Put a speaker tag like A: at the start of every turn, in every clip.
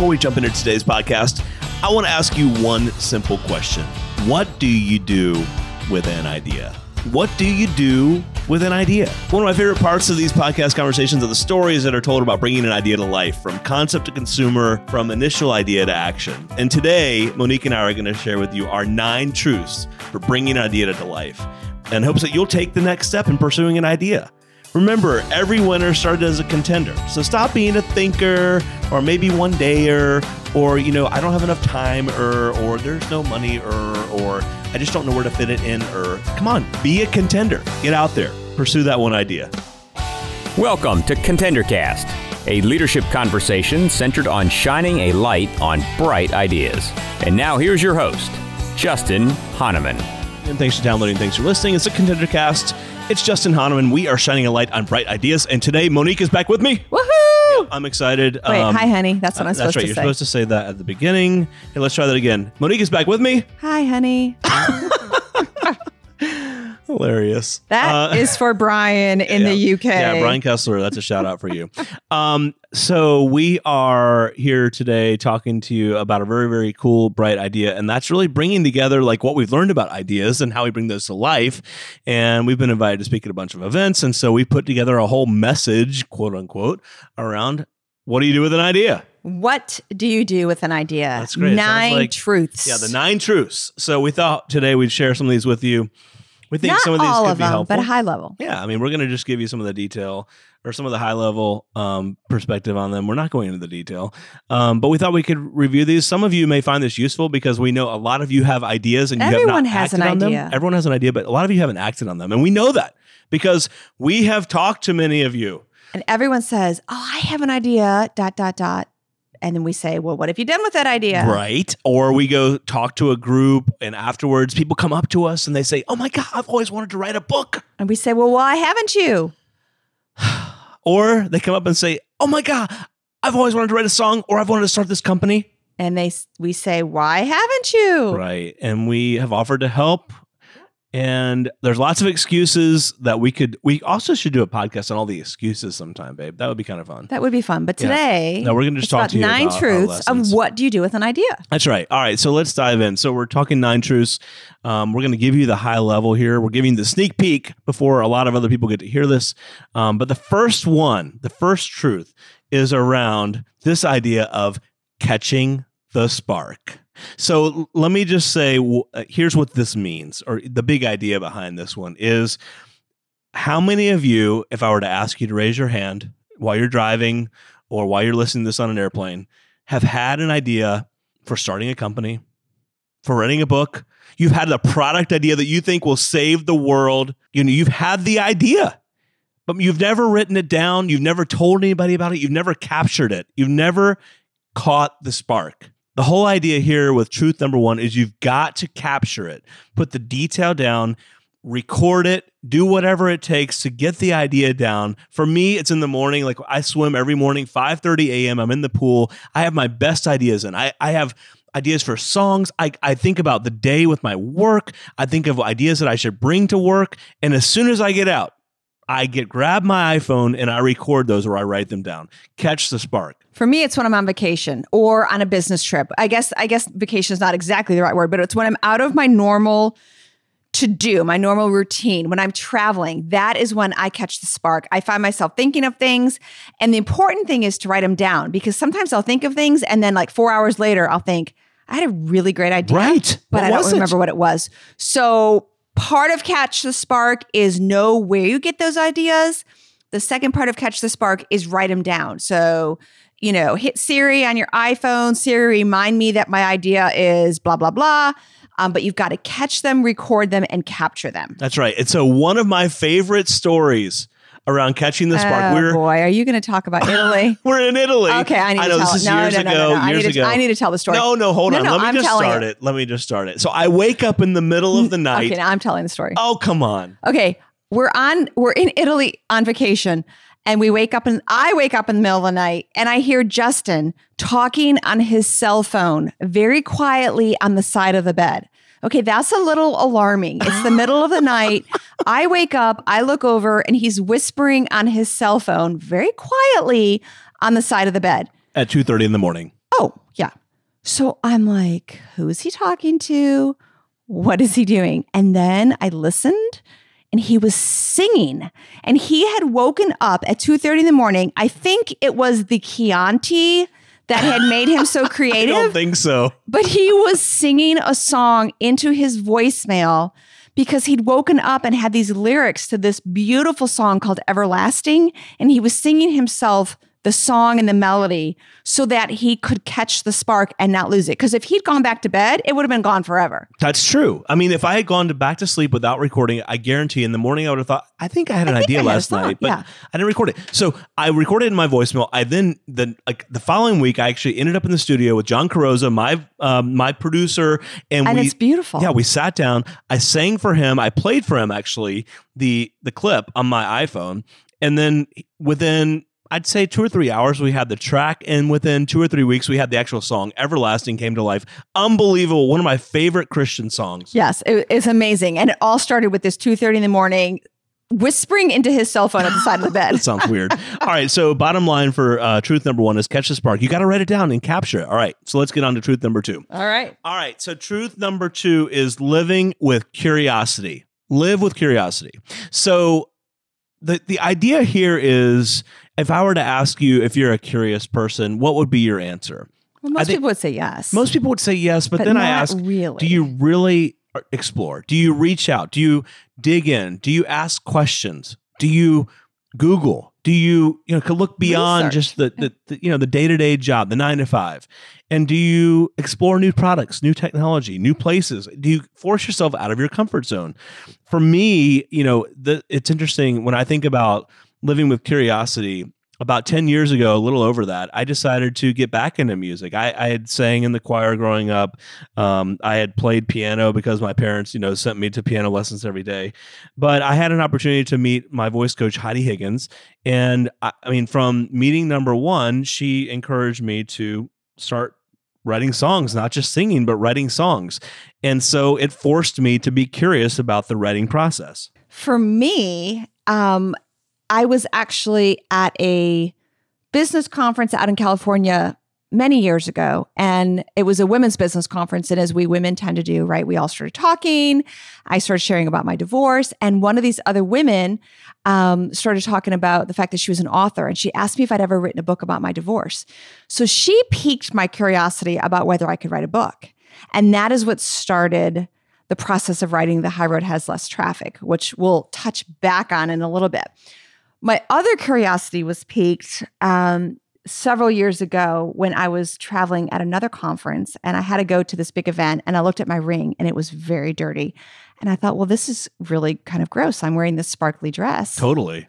A: before we jump into today's podcast, I want to ask you one simple question. What do you do with an idea? What do you do with an idea? One of my favorite parts of these podcast conversations are the stories that are told about bringing an idea to life, from concept to consumer, from initial idea to action. And today, Monique and I are going to share with you our nine truths for bringing an idea to life and hopes that you'll take the next step in pursuing an idea. Remember, every winner started as a contender. So stop being a thinker or maybe one dayer or, you know, I don't have enough time or, or there's no money or, or I just don't know where to fit it in or come on, be a contender. Get out there, pursue that one idea.
B: Welcome to ContenderCast, a leadership conversation centered on shining a light on bright ideas. And now here's your host, Justin Honaman.
A: And thanks for downloading. Thanks for listening. It's a Contender Cast. It's Justin Honaman. We are shining a light on bright ideas. And today, Monique is back with me.
C: Woohoo!
A: I'm excited.
C: Wait, hi, honey. That's what I'm
A: uh,
C: supposed
A: That's right.
C: to
A: You're
C: say.
A: supposed to say that at the beginning. Hey, let's try that again. Monique is back with me.
C: Hi, honey.
A: Hilarious.
C: That
A: Uh,
C: is for Brian in the. UK.
A: Yeah, Brian Kessler. That's a shout out for you. Um, so we are here today talking to you about a very, very cool, bright idea, and that's really bringing together like what we've learned about ideas and how we bring those to life. And we've been invited to speak at a bunch of events, and so we put together a whole message, quote unquote, around what do you do with an idea?
C: What do you do with an idea?
A: That's great.
C: Nine
A: like-
C: truths.
A: Yeah, the nine truths. So we thought today we'd share some of these with you. We think
C: Not
A: some of these
C: all
A: could
C: of
A: be
C: them,
A: helpful.
C: but high level.
A: Yeah, I mean, we're going to just give you some of the detail or some of the high level um, perspective on them. We're not going into the detail, um, but we thought we could review these. Some of you may find this useful because we know a lot of you have ideas and you
C: Everyone
A: have not
C: has an
A: acted on
C: idea.
A: them. Everyone has an idea, but a lot of you haven't acted on them, and we know that because we have talked to many of you.
C: And everyone says, Oh, I have an idea, dot, dot, dot. And then we say, Well, what have you done with that idea?
A: Right. Or we go talk to a group, and afterwards, people come up to us and they say, Oh my God, I've always wanted to write a book.
C: And we say, Well, why haven't you?
A: Or they come up and say, Oh my God, I've always wanted to write a song, or I've wanted to start this company.
C: And they we say, Why haven't you?
A: Right. And we have offered to help. And there's lots of excuses that we could, we also should do a podcast on all the excuses sometime, babe. That would be kind of fun.
C: That would be fun. But
A: Yeah.
C: today,
A: No, we're going to just talk
C: about
A: to you
C: nine
A: about
C: truths of what do you do with an idea.
A: That's right. All right. So let's dive in. So we're talking nine truths. Um, we're going to give you the high level here. We're giving the sneak peek before a lot of other people get to hear this. Um, but the first one, the first truth is around this idea of catching the spark. So let me just say uh, here's what this means, or the big idea behind this one is how many of you, if I were to ask you to raise your hand while you're driving or while you're listening to this on an airplane, have had an idea for starting a company, for writing a book. You've had a product idea that you think will save the world. You know, you've had the idea, but you've never written it down. You've never told anybody about it. You've never captured it. You've never caught the spark. The whole idea here with truth number one is you've got to capture it, put the detail down, record it, do whatever it takes to get the idea down. For me, it's in the morning. Like I swim every morning, 5:30 a.m. I'm in the pool. I have my best ideas and I, I have ideas for songs. I, I think about the day with my work. I think of ideas that I should bring to work. And as soon as I get out, I get grab my iPhone and I record those or I write them down. Catch the spark.
C: For me, it's when I'm on vacation or on a business trip. I guess I guess vacation is not exactly the right word, but it's when I'm out of my normal to do, my normal routine. When I'm traveling, that is when I catch the spark. I find myself thinking of things, and the important thing is to write them down because sometimes I'll think of things and then like 4 hours later I'll think I had a really great idea.
A: Right.
C: But
A: What
C: I don't
A: was it?
C: remember what it was. So, part of catch the spark is know where you get those ideas. The second part of catch the spark is write them down. So, you know, hit Siri on your iPhone. Siri, remind me that my idea is blah, blah, blah. Um, but you've got to catch them, record them, and capture them.
A: That's right. And so one of my favorite stories around catching the spark.
C: Oh,
A: we're
C: boy, are you going to talk about Italy?
A: we're in Italy.
C: Okay, I need
A: I know
C: to tell
A: this is
C: it. No,
A: years
C: no, no,
A: ago.
C: no, no. I
A: Years
C: need to,
A: ago.
C: I need to tell the story.
A: No, no, hold
C: No,
A: on.
C: no,
A: Let me
C: I'm
A: just start
C: it.
A: it. Let me just start it. So I wake up in the middle of the mm, night.
C: Okay, now I'm telling the story.
A: Oh, come on.
C: Okay, we're on we're in Italy on vacation and we wake up and I wake up in the middle of the night and I hear Justin talking on his cell phone very quietly on the side of the bed. Okay, that's a little alarming. It's the middle of the night. I wake up, I look over and he's whispering on his cell phone very quietly on the side of the bed.
A: At 2.30 in the morning.
C: Oh, yeah. So I'm like, who is he talking to? What is he doing? And then I listened and he was singing and he had woken up at 2.30 in the morning. I think it was the Chianti that had made him so creative.
A: I don't think so.
C: but he was singing a song into his voicemail because he'd woken up and had these lyrics to this beautiful song called Everlasting. And he was singing himself the song and the melody so that he could catch the spark and not lose it. Because if he'd gone back to bed, it would have been gone forever.
A: That's true. I mean, if I had gone to back to sleep without recording it, I guarantee in the morning I would have thought, I think I had an
C: I
A: idea
C: had
A: last night, but
C: yeah.
A: I didn't record it. So I recorded in my voicemail. I then the like the following week I actually ended up in the studio with John Carosa, my um, my producer, and,
C: And
A: we
C: it's beautiful.
A: yeah we sat down. I sang for him. I played for him actually the the clip on my iPhone, and then within I'd say two or three hours, we had the track, and within two or three weeks, we had the actual song. Everlasting came to life. Unbelievable. One of my favorite Christian songs.
C: Yes, it, it's amazing. And it all started with this 2.30 in the morning whispering into his cell phone at the side of the bed.
A: That sounds weird. All right. So, bottom line for uh, truth number one is catch the spark. You got to write it down and capture it. All right. So, let's get on to truth number two.
C: All right.
A: All right. So, truth number two is living with curiosity. Live with curiosity. So, the, the idea here is if I were to ask you if you're a curious person, what would be your answer?
C: Well, most people would say yes.
A: Most people would say yes, but,
C: but
A: then I ask,
C: really.
A: do you really explore? Do you reach out? Do you dig in? Do you ask questions? Do you Google? Do you you know could look beyond
C: Research.
A: just the, the, the you know the day to day job, the nine to five, and do you explore new products, new technology, new places? Do you force yourself out of your comfort zone? For me, you know, the, it's interesting when I think about living with curiosity about 10 years ago, a little over that, I decided to get back into music. I, I had sang in the choir growing up. Um, I had played piano because my parents, you know, sent me to piano lessons every day. But I had an opportunity to meet my voice coach, Heidi Higgins. And I, I mean, from meeting number one, she encouraged me to start writing songs, not just singing, but writing songs. And so it forced me to be curious about the writing process.
C: For me, um, I was actually at a business conference out in California many years ago, and it was a women's business conference. And as we women tend to do, right, we all started talking. I started sharing about my divorce, and one of these other women um, started talking about the fact that she was an author, and she asked me if I'd ever written a book about my divorce. So she piqued my curiosity about whether I could write a book, and that is what started the process of writing The High Road Has Less Traffic, which we'll touch back on in a little bit. My other curiosity was piqued um, several years ago when I was traveling at another conference and I had to go to this big event and I looked at my ring and it was very dirty. And I thought, well, this is really kind of gross. I'm wearing this sparkly dress
A: Totally.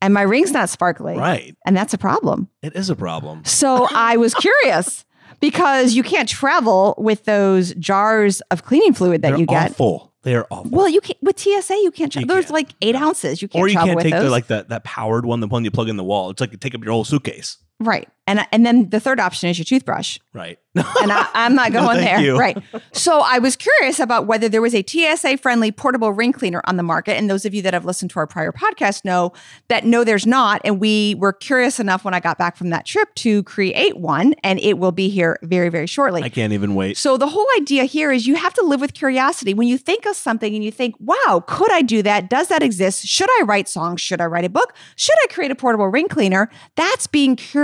C: and my ring's not sparkly.
A: Right.
C: And that's a problem.
A: It is a problem.
C: So I was curious because you can't travel with those jars of cleaning fluid that
A: They're
C: you get.
A: awful. They are awful.
C: Well, you can with TSA you can't.
A: You
C: those
A: can't.
C: like eight ounces. You can't
A: or you can't
C: with
A: take
C: those.
A: the like that that powered one, the one you plug in the wall. It's like you take up your whole suitcase.
C: Right, and and then the third option is your toothbrush,
A: Right.
C: and I, I'm not going
A: thank
C: there.
A: you.
C: Right. So I was curious about whether there was a TSA friendly portable ring cleaner on the market, and those of you that have listened to our prior podcast know that no, there's not, and we were curious enough when I got back from that trip to create one, and it will be here very very shortly.
A: I can't even wait.
C: So the whole idea here is you have to live with curiosity. When you think of something and you think, "Wow, could I do that? Does that exist? Should I write songs? Should I write a book? Should I create a portable ring cleaner?" That's being curious.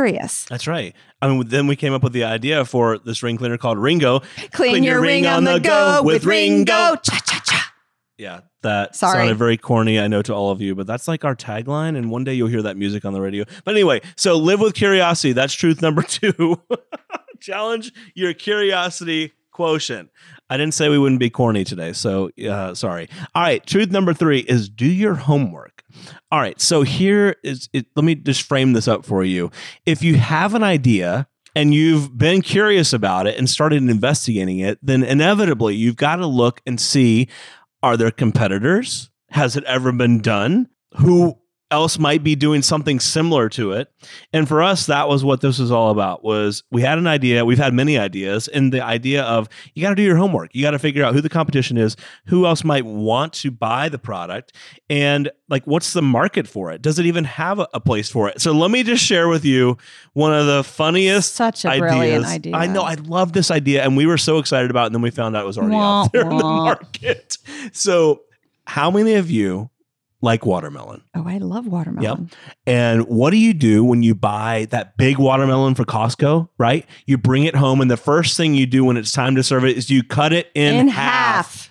A: That's right. I mean, then we came up with the idea for this ring cleaner called Ringo.
C: Clean, your, ring, on the go, with Ringo. Cha cha cha.
A: Yeah, that
C: Sorry.
A: sounded very corny, I know, to all of you, but that's like our tagline. And one day you'll hear that music on the radio. But anyway, so live with curiosity. That's truth number two. Challenge your curiosity quotient. I didn't say we wouldn't be corny today, so uh, sorry. All right, truth number three is do your homework. All right, so here is it. Let me just frame this up for you. If you have an idea and you've been curious about it and started investigating it, then inevitably you've got to look and see are there competitors? Has it ever been done? Who else might be doing something similar to it. And for us, that was what this was all about was we had an idea, we've had many ideas, and the idea of you got to do your homework. You got to figure out who the competition is, who else might want to buy the product, and like what's the market for it? Does it even have a, a place for it? So let me just share with you one of the funniest
C: Such a
A: ideas.
C: brilliant idea.
A: I know, I love this idea, and we were so excited about it, and then we found out it was already
C: Wah,
A: out there in the market. So how many of you like watermelon?
C: Oh, I love watermelon. Yep.
A: And what do you do when you buy that big watermelon for Costco, right? You bring it home, and the first thing you do when it's time to serve it is you cut it in,
C: In
A: half,
C: half.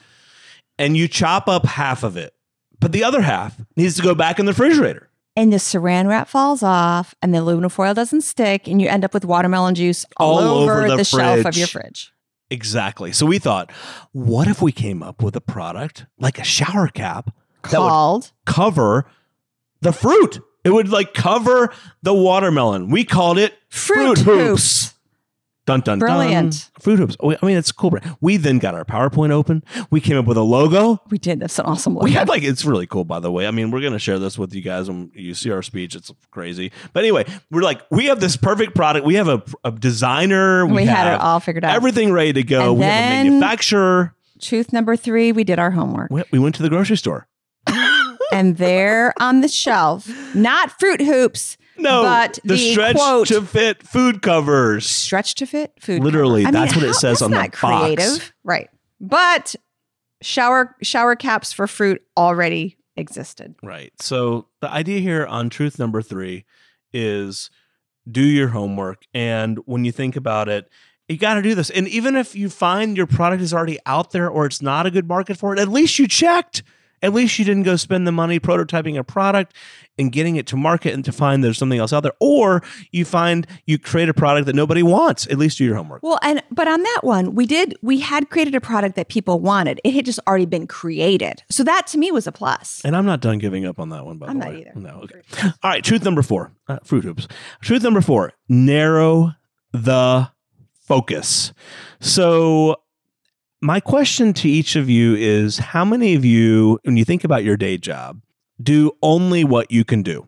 A: and you chop up half of it. But the other half needs to go back in the refrigerator.
C: And the saran wrap falls off, and the aluminum foil doesn't stick, and you end up with watermelon juice all,
A: All
C: over,
A: over
C: the,
A: the
C: shelf of your fridge.
A: Exactly. So we thought, what if we came up with a product like a shower cap
C: Called
A: cover the fruit? It would like cover the watermelon. We called it
C: Fruit Hoops.
A: Dun dun
C: Brilliant.
A: dun. Fruit hoops. Oh, I mean, it's cool. We then got our PowerPoint open. We came up with a logo.
C: we did. That's an awesome look.
A: We had like it's really cool, by the way. I mean, we're gonna share this with you guys when you see our speech. It's crazy, but anyway, we're like, we have this perfect product. We have a, a designer.
C: we, had it all figured out.
A: everything ready to go.
C: And
A: we have a manufacturer.
C: Truth number three, we did our homework.
A: We- We went to the grocery store.
C: And there on the shelf, not Fruit Hoops,
A: No,
C: But
A: the,
C: the
A: stretch
C: quote-
A: to fit food covers.
C: stretch to fit food.
A: Literally,
C: cover.
A: That's what it says on the box.
C: creative, right? But shower shower caps for fruit already existed.
A: Right. So the idea here on truth number three is do your homework. And when you think about it, you got to do this. And even if you find your product is already out there or it's not a good market for it, at least you checked. At least you didn't go spend the money prototyping a product and getting it to market and to find there's something else out there. Or you find you create a product that nobody wants. At least do your homework.
C: Well, and but on that one, we did we had created a product that people wanted. It had just already been created. So that to me was a plus.
A: And I'm not done giving up on that one, by
C: I'm
A: the
C: not
A: way.
C: either.
A: No, okay. All right, truth number four, uh, Fruit Hoops. Truth number four, narrow the focus. So, my question to each of you is how many of you, when you think about your day job, do only what you can do?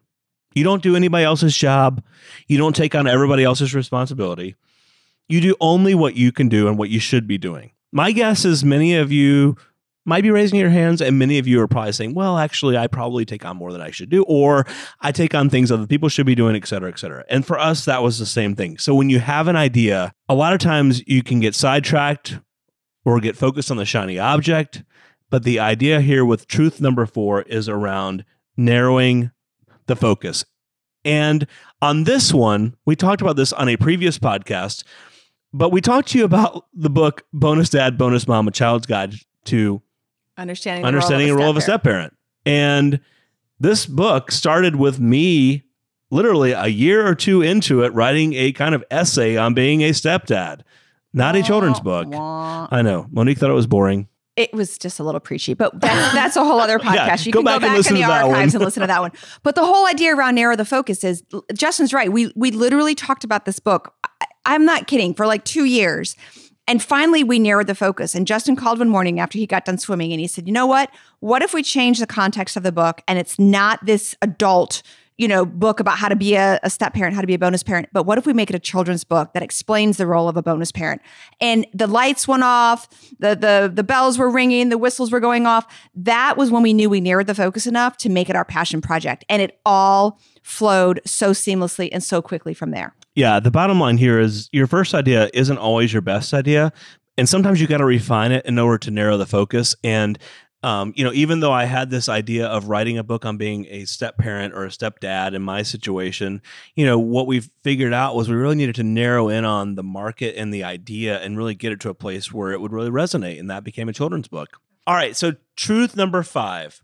A: You don't do anybody else's job, you don't take on everybody else's responsibility. You do only what you can do and what you should be doing. My guess is many of you might be raising your hands, and many of you are probably saying, Well, actually, I probably take on more than I should do, or I take on things other people should be doing, et cetera, et cetera. And for us, that was the same thing. So when you have an idea, a lot of times you can get sidetracked or get focused on the shiny object. But the idea here with truth number four is around narrowing the focus. And on this one, we talked about this on a previous podcast, but we talked to you about the book Bonus Dad, Bonus Mom, A Child's Guide to
C: Understanding
A: understanding the role of a step parent. And this book started with me literally a year or two into it writing a kind of essay on being a stepdad. Not a children's book. I know. Monique thought it was boring.
C: It was just a little preachy, but that's, that's a whole other
A: Yeah,
C: podcast. you
A: go
C: can
A: back
C: go
A: and
C: back
A: listen
C: in the
A: to that
C: archives
A: one.
C: and listen to that one. But the whole idea around narrow the focus is Justin's right. We we literally talked about this book. I, I'm not kidding for like two years. And finally, we narrowed the focus. And Justin called one morning after he got done swimming and he said, You know what? What if we change the context of the book and it's not this adult, you know, book about how to be a, a step parent, how to be a bonus parent, but what if we make it a children's book that explains the role of a bonus parent? And the lights went off, the the the bells were ringing, the whistles were going off. That was when we knew we narrowed the focus enough to make it our passion project. And it all flowed so seamlessly and so quickly from there.
A: Yeah, the bottom line here is your first idea isn't always your best idea. And sometimes you got to refine it in order to narrow the focus. And, um, you know, even though I had this idea of writing a book on being a step parent or a stepdad in my situation, you know, what we figured out was we really needed to narrow in on the market and the idea and really get it to a place where it would really resonate. And that became a children's book. All right. So, truth number five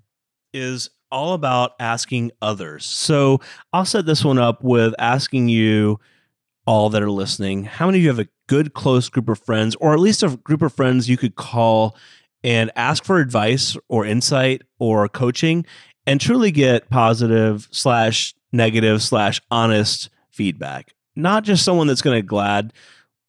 A: is all about asking others. So, I'll set this one up with asking you all that are listening, how many of you have a good close group of friends, or at least a group of friends you could call and ask for advice or insight or coaching and truly get positive slash negative slash honest feedback? Not just someone that's going to glad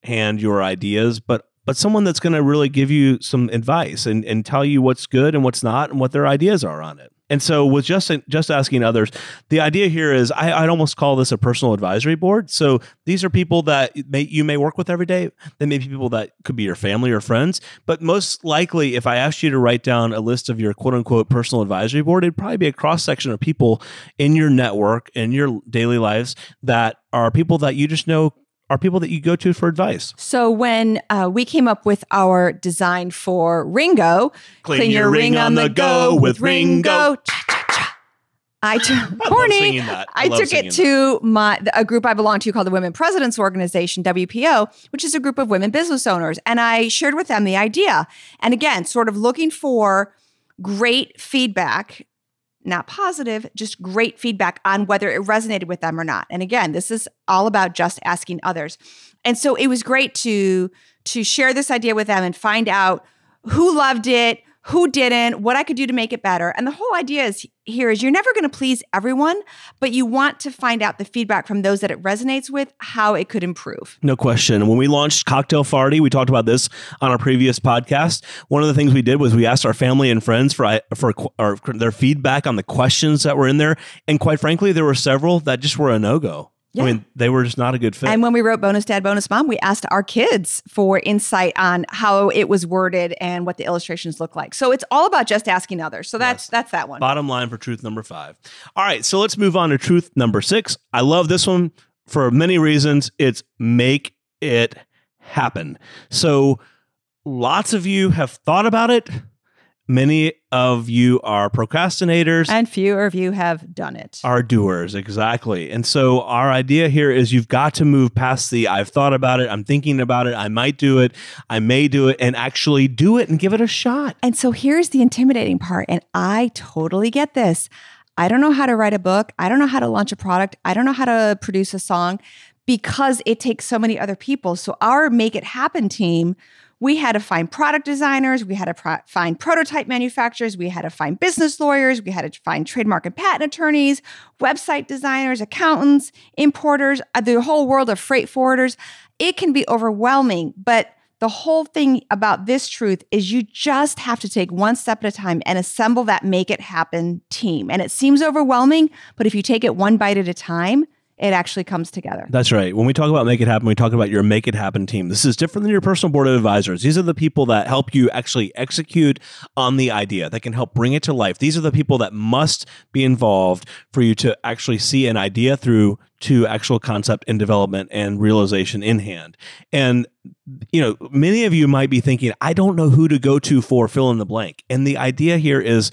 A: hand your ideas, but but someone that's going to really give you some advice and, and tell you what's good and what's not and what their ideas are on it. And so with just just asking others, the idea here is I, would almost call this a personal advisory board. So these are people that may, you may work with every day. They may be people that could be your family or friends. But most likely, if I asked you to write down a list of your quote unquote personal advisory board, it'd probably be a cross section of people in your network, in your daily lives that are people that you just know are people that you go to for advice.
C: So when uh, we came up with our design for Ringo,
A: clean, clean your, your, ring, on the go, go with Ringo. Ringo.
C: I took corny. I, I took it to my a group I belong to called the Women Presidents Organization (WPO), which is a group of women business owners, and I shared with them the idea. And again, sort of looking for great feedback not positive, just great feedback on whether it resonated with them or not. And again, this is all about just asking others. And so it was great to to share this idea with them and find out who loved it, who didn't, what I could do to make it better. And the whole idea is here is you're never going to please everyone, but you want to find out the feedback from those that it resonates with, how it could improve.
A: No question. When we launched Cocktail Farty, we talked about this on our previous podcast. One of the things we did was we asked our family and friends for for our, their feedback on the questions that were in there, and quite frankly, there were several that just were a no go. Yeah. I mean, they were just not a good fit.
C: And when we wrote Bonus Dad, Bonus Mom, we asked our kids for insight on how it was worded and what the illustrations look like. So it's all about just asking others. So that's yes. that's that one.
A: Bottom line for truth number five. All right, so let's move on to truth number six. I love this one for many reasons. It's make it happen. So lots of you have thought about it Many of you are procrastinators.
C: And fewer of you have done it.
A: Are doers, exactly. And so our idea here is you've got to move past the I've thought about it, I'm thinking about it, I might do it, I may do it, and actually do it and give it a shot.
C: And so here's the intimidating part. And I totally get this. I don't know how to write a book. I don't know how to launch a product. I don't know how to produce a song because it takes so many other people. So our Make It Happen team we had to find product designers, we had to pro- find prototype manufacturers, we had to find business lawyers, we had to find trademark and patent attorneys, website designers, accountants, importers, uh, the whole world of freight forwarders. It can be overwhelming, but the whole thing about this truth is you just have to take one step at a time and assemble that make it happen team. And it seems overwhelming, but if you take it one bite at a time, it actually comes together.
A: That's right. When we talk about make it happen, we talk about your make it happen team. This is different than your personal board of advisors. These are the people that help you actually execute on the idea, that can help bring it to life. These are the people that must be involved for you to actually see an idea through to actual concept and development and realization in hand. And you know, many of you might be thinking, I don't know who to go to for fill in the blank. And the idea here is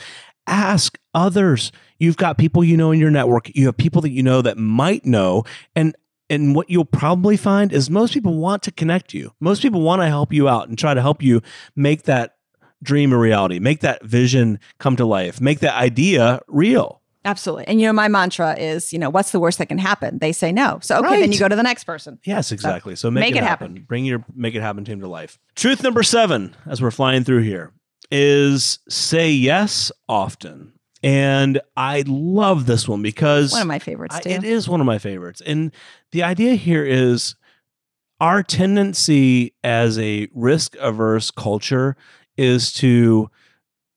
A: ask others. You've got people you know in your network. You have people that you know that might know. And and what you'll probably find is most people want to connect you. Most people want to help you out and try to help you make that dream a reality, make that vision come to life, make that idea real.
C: Absolutely. And you know, my mantra is, you know, what's the worst that can happen? They say no. So okay, right. then you go to the next person.
A: Yes, exactly. So, so make, make, it, happen. happen. Bring your make it happen team to life. Truth number seven, as we're flying through here, is say yes often. And I love this one because
C: one of my favorites too.
A: I, it is one of my favorites. And the idea here is our tendency as a risk averse culture is to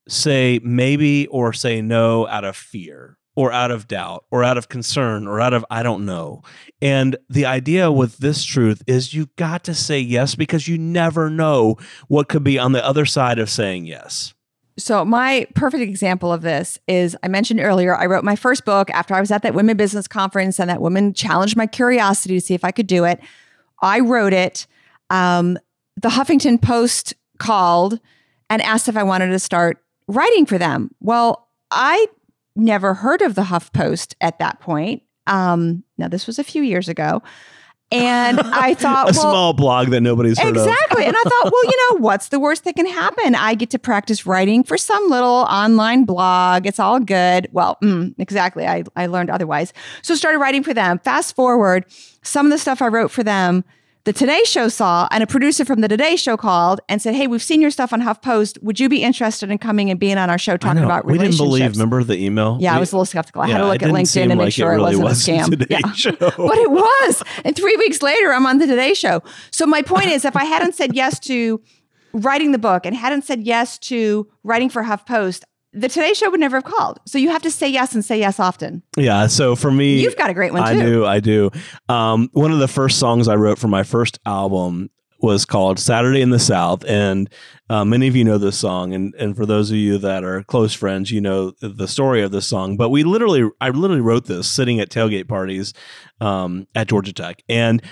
A: say maybe or say no out of fear or out of doubt or out of concern or out of I don't know. And the idea with this truth is you got to say yes because you never know what could be on the other side of saying yes.
C: So, my perfect example of this is I mentioned earlier, I wrote my first book after I was at that women business conference, and that woman challenged my curiosity to see if I could do it. I wrote it. Um, the Huffington Post called and asked if I wanted to start writing for them. Well, I never heard of the Huff Post at that point. Um, now, this was a few years ago. And I thought,
A: a
C: well,
A: small blog that nobody's
C: exactly. and I thought, well, you know, what's the worst that can happen? I get to practice writing for some little online blog. It's all good. Well, mm, exactly. I, I learned otherwise. So started writing for them. Fast forward, some of the stuff I wrote for them the Today Show saw, and a producer from the Today Show called and said, "Hey, we've seen your stuff on HuffPost. Would you be interested in coming and being on our show talking about
A: we didn't believe. Remember the email?
C: Yeah,
A: we,
C: I was a little skeptical. I yeah, had to look at LinkedIn and make like sure it, really it wasn't a scam. Yeah. but it was. And three weeks later, I'm on the Today Show. So my point is, if I hadn't said yes to writing the book and hadn't said yes to writing for HuffPost, the Today Show would never have called. So you have to say yes and say yes often.
A: Yeah. So for me,
C: You've got a great one too.
A: I do. I do. Um, one of the first songs I wrote for my first album was called Saturday in the South. And uh, many of you know this song. And, and for those of you that are close friends, you know the story of this song. But we literally, I literally wrote this sitting at tailgate parties um, at Georgia Tech. And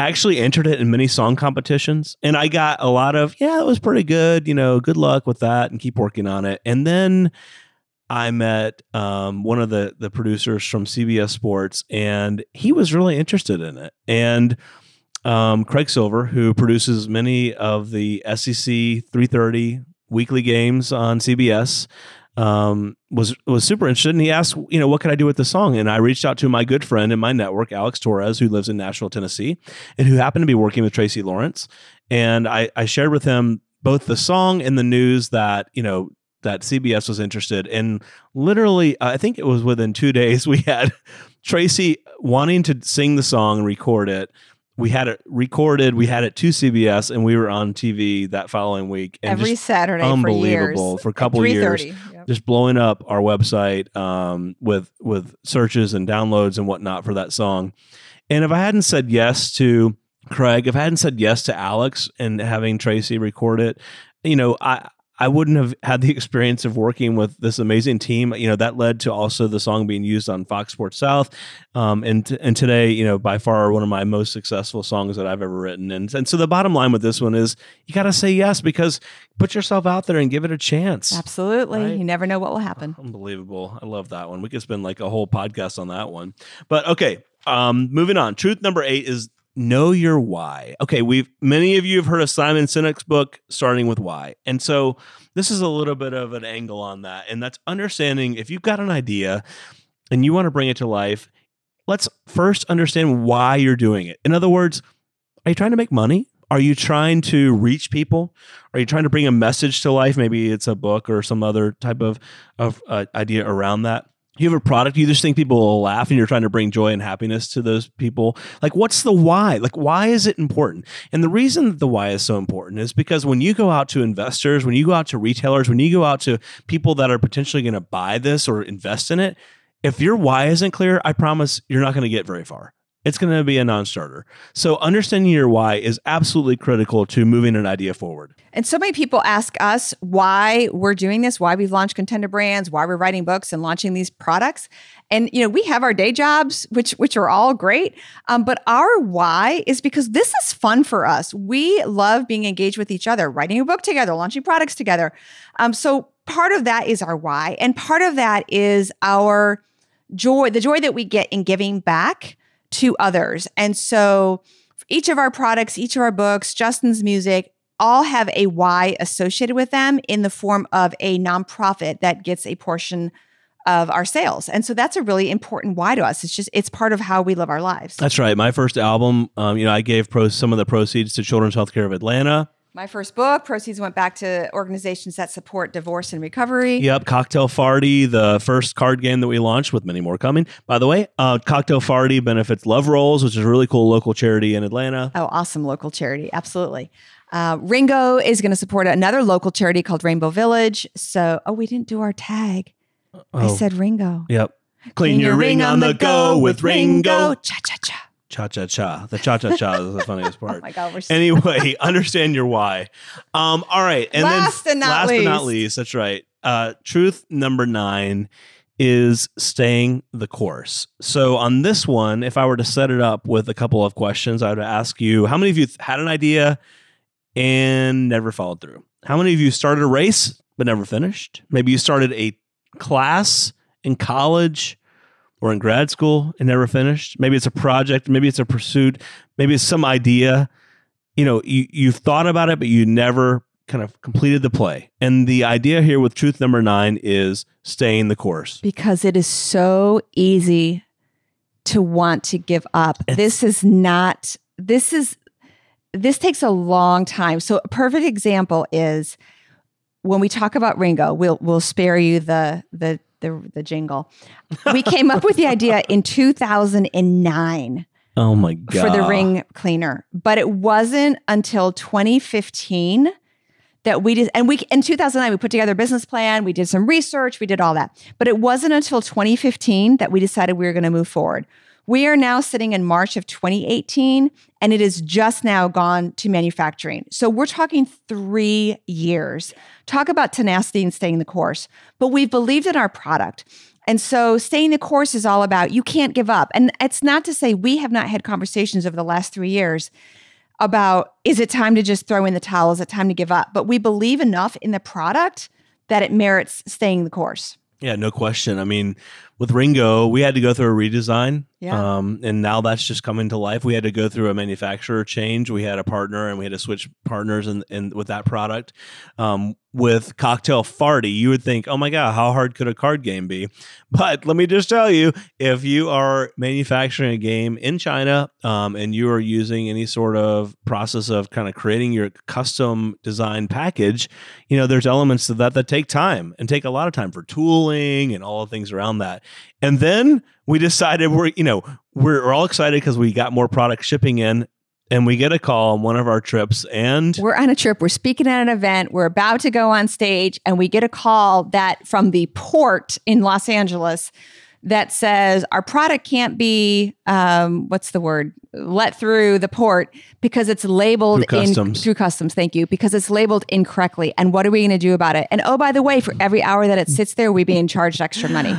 A: I actually entered it in many song competitions and I got a lot of, yeah, that was pretty good. You know, good luck with that and keep working on it. And then I met um, one of the the producers from CBS Sports, and he was really interested in it. And um, Craig Silver, who produces many of the SEC 330 weekly games on CBS, um, was was super interested, and he asked, you know, what could I do with the song? And I reached out to my good friend in my network, Alex Torres, who lives in Nashville, Tennessee, and who happened to be working with Tracy Lawrence. And I, I shared with him both the song and the news that you know that CBS was interested. And literally, I think it was within two days we had Tracy wanting to sing the song and record it we had it recorded. We had it to CBS, and we were on TV that following week. And
C: Every Saturday,
A: unbelievable
C: for,
A: for a couple years, yep. just blowing up our website um, with with searches and downloads and whatnot for that song. And if I hadn't said yes to Craig, if I hadn't said yes to Alex and having Tracy record it, you know, I I wouldn't have had the experience of working with this amazing team. You know, that led to also the song being used on Fox Sports South. Um, and, t- and today, you know, by far one of my most successful songs that I've ever written. And, and so the bottom line with this one is you got to say yes because put yourself out there and give it a chance.
C: Absolutely. Right? You never know what will happen.
A: Unbelievable. I love that one. We could spend like a whole podcast on that one. But okay, um, moving on. Truth number eight is know your why. Okay, we've many of you have heard of Simon Sinek's book starting with why. And so this is a little bit of an angle on that. And that's understanding if you've got an idea and you want to bring it to life, let's first understand why you're doing it. In other words, are you trying to make money? Are you trying to reach people? Are you trying to bring a message to life? Maybe it's a book or some other type of of uh, idea around that you have a product you just think people will laugh and you're trying to bring joy and happiness to those people. Like what's the why? Like why is it important? And the reason that the why is so important is because when you go out to investors when you go out to retailers when you go out to people that are potentially going to buy this or invest in it if your why isn't clear i promise you're not going to get very far it's going to be a non-starter. So understanding your why is absolutely critical to moving an idea forward.
C: And so many people ask us why we're doing this, why we've launched contender brands, why we're writing books and launching these products. And you know, we have our day jobs, which which are all great, um, but our why is because this is fun for us. We love being engaged with each other, writing a book together, launching products together. Um, so part of that is our why, and part of that is our joy, the joy that we get in giving back to others. And so each of our products, each of our books, Justin's music, all have a why associated with them in the form of a nonprofit that gets a portion of our sales. And so that's a really important why to us. It's just it's part of how we live our lives.
A: That's right. My first album, um, you know, I gave pro- some of the proceeds to Children's Healthcare of Atlanta.
C: My first book, proceeds went back to organizations that support divorce and recovery.
A: Yep, Cocktail Farty, the first card game that we launched with many more coming. By the way, uh, Cocktail Farty benefits Love Rolls, which is a really cool local charity in Atlanta.
C: Oh, awesome local charity. Absolutely. Uh, Ringo is going to support another local charity called Rainbow Village. So, oh, we didn't do our tag. Oh. I said Ringo.
A: Yep. Clean, Clean your, your, ring on the go with Ringo.
C: Cha cha cha.
A: Cha cha cha. The cha cha cha is the funniest part.
C: oh my god! We're
A: anyway, understand your why. Um, all right,
C: and last then and
A: last
C: least.
A: but not least, that's right. Uh, truth number nine is staying the course. So on this one, if I were to set it up with a couple of questions, I would ask you: How many of you had an idea and never followed through? How many of you started a race but never finished? Maybe you started a class in college or in grad school and never finished. Maybe it's a project, maybe it's a pursuit, maybe it's some idea. You know, you, you've thought about it, but you never kind of completed the play. And the idea here with truth number nine is staying the course.
C: Because it is so easy to want to give up. It's, this is not, this is, this takes a long time. So a perfect example is when we talk about Ringo, we'll we'll spare you the the the, the jingle. We came up with the idea in 2009.
A: Oh my god.
C: For the ring cleaner. But it wasn't until 2015 that we did and we in 2009 we put together a business plan we did some research we did all that but it wasn't until 2015 that we decided we were going to move forward we are now sitting in march of 2018 and it is just now gone to manufacturing so we're talking three years talk about tenacity and staying the course but we've believed in our product and so staying the course is all about you can't give up and it's not to say we have not had conversations over the last three years about is it time to just throw in the towel? Is it time to give up? But we believe enough in the product that it merits staying the course.
A: Yeah, no question. I mean, with Ringo, we had to go through a redesign.
C: Yeah.
A: Um, and now that's just coming to life. We had to go through a manufacturer change. We had a partner and we had to switch partners and in, in, with that product. Um, with Cocktail Farty, you would think, oh my God, how hard could a card game be? But let me just tell you, if you are manufacturing a game in China um, and you are using any sort of process of kind of creating your custom design package, you know, there's elements to that that take time and take a lot of time for tooling and all the things around that. And then we decided we're, you know, we're, we're all excited because we got more product shipping in and we get a call on one of our trips and
C: we're on a trip we're speaking at an event we're about to go on stage and we get a call that from the port in los angeles that says our product can't be um, what's the word? Let through the port because it's labeled
A: Through
C: in
A: customs.
C: through customs thank you because it's labeled incorrectly and what are we going to do about it? And oh by the way for every hour that it sits there we being charged extra money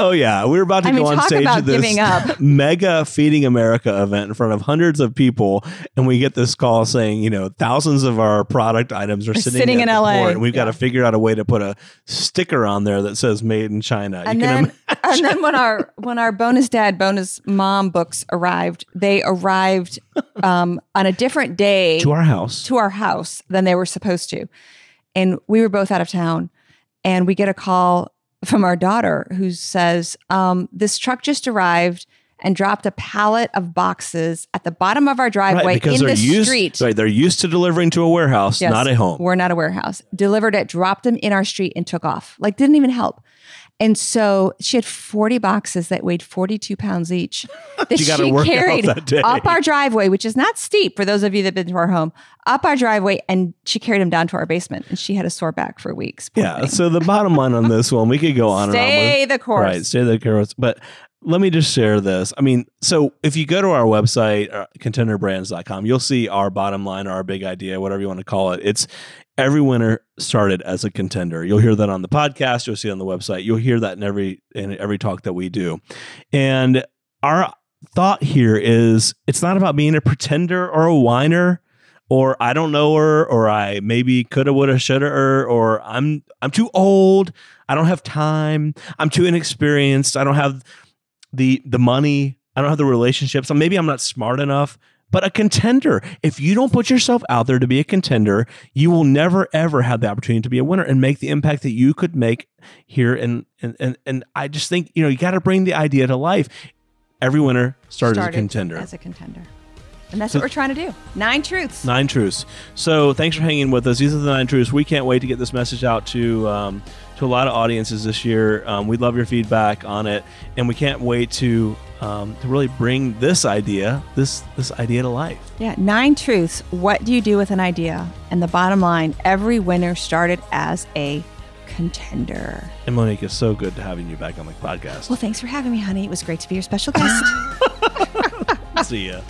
A: Oh yeah, we were about to
C: I
A: go
C: mean,
A: on stage at this mega Feeding America event in front of hundreds of people, and we get this call saying, you know, thousands of our product items are sitting,
C: sitting in LA.
A: port, and we've got to figure out a way to put a sticker on there that says "Made in China."
C: and
A: you
C: then and then when our when our bonus dad bonus mom books arrived they arrived um, on a different day
A: to our house.
C: to our house than they were supposed to and we were both out of town and we get a call from our daughter who says um, this truck just arrived and dropped a pallet of boxes at the bottom of our driveway
A: Right, because
C: in
A: they're
C: the
A: used,
C: street
A: right, they're used to delivering to a warehouse,
C: Yes.
A: not a home.
C: We're not a warehouse. Delivered it, dropped them in our street, and took off. Like, didn't even help. And so she had 40 boxes that weighed 42 pounds each that she carried up our driveway, which is not steep for those of you that have been to our home, up our driveway. And she carried them down to our basement. And she had a sore back for weeks.
A: Yeah.
C: thing.
A: So the bottom line on this one, we could go on and on.
C: Stay the course.
A: Right, stay the course. But let me just share this. I mean, so if you go to our website, uh, contenderbrands.com, you'll see our bottom line, or our big idea, whatever you want to call it. It's every winner started as a contender. You'll hear that on the podcast. You'll see it on the website. You'll hear that in every in every talk that we do. And our thought here is it's not about being a pretender or a whiner or I don't know her, or I maybe coulda, woulda, shoulda, or, or I'm I'm too old. I don't have time. I'm too inexperienced. I don't have the the money. I don't have the relationships. Maybe I'm not smart enough. But a contender, if you don't put yourself out there to be a contender, you will never ever have the opportunity to be a winner and make the impact that you could make here. And and and, and I just think you know you got to bring the idea to life. Every winner started, as a contender.
C: As a contender. And that's what we're trying to do. Nine truths.
A: Nine truths. So thanks for hanging with us. These are the nine truths. We can't wait to get this message out to um, to a lot of audiences this year. Um, we love your feedback on it, and we can't wait to um, to really bring this idea this this idea to life.
C: Yeah, nine truths. What do you do with an idea? And the bottom line every winner started as a contender.
A: And Monique, it's so good to having you back on the podcast.
C: Well, thanks for having me, honey. It was great to be your special guest.
A: See ya.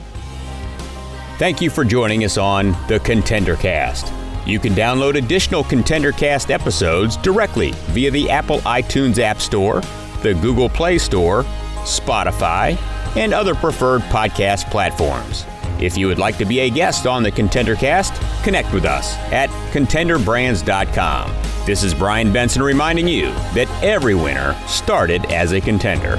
B: Thank you for joining us on the Contender Cast. You can download additional Contender Cast episodes directly via the Apple iTunes App Store, the Google Play Store, Spotify, and other preferred podcast platforms. If you would like to be a guest on the Contender Cast, connect with us at contenderbrands.com. This is Brian Benson reminding you that every winner started as a contender.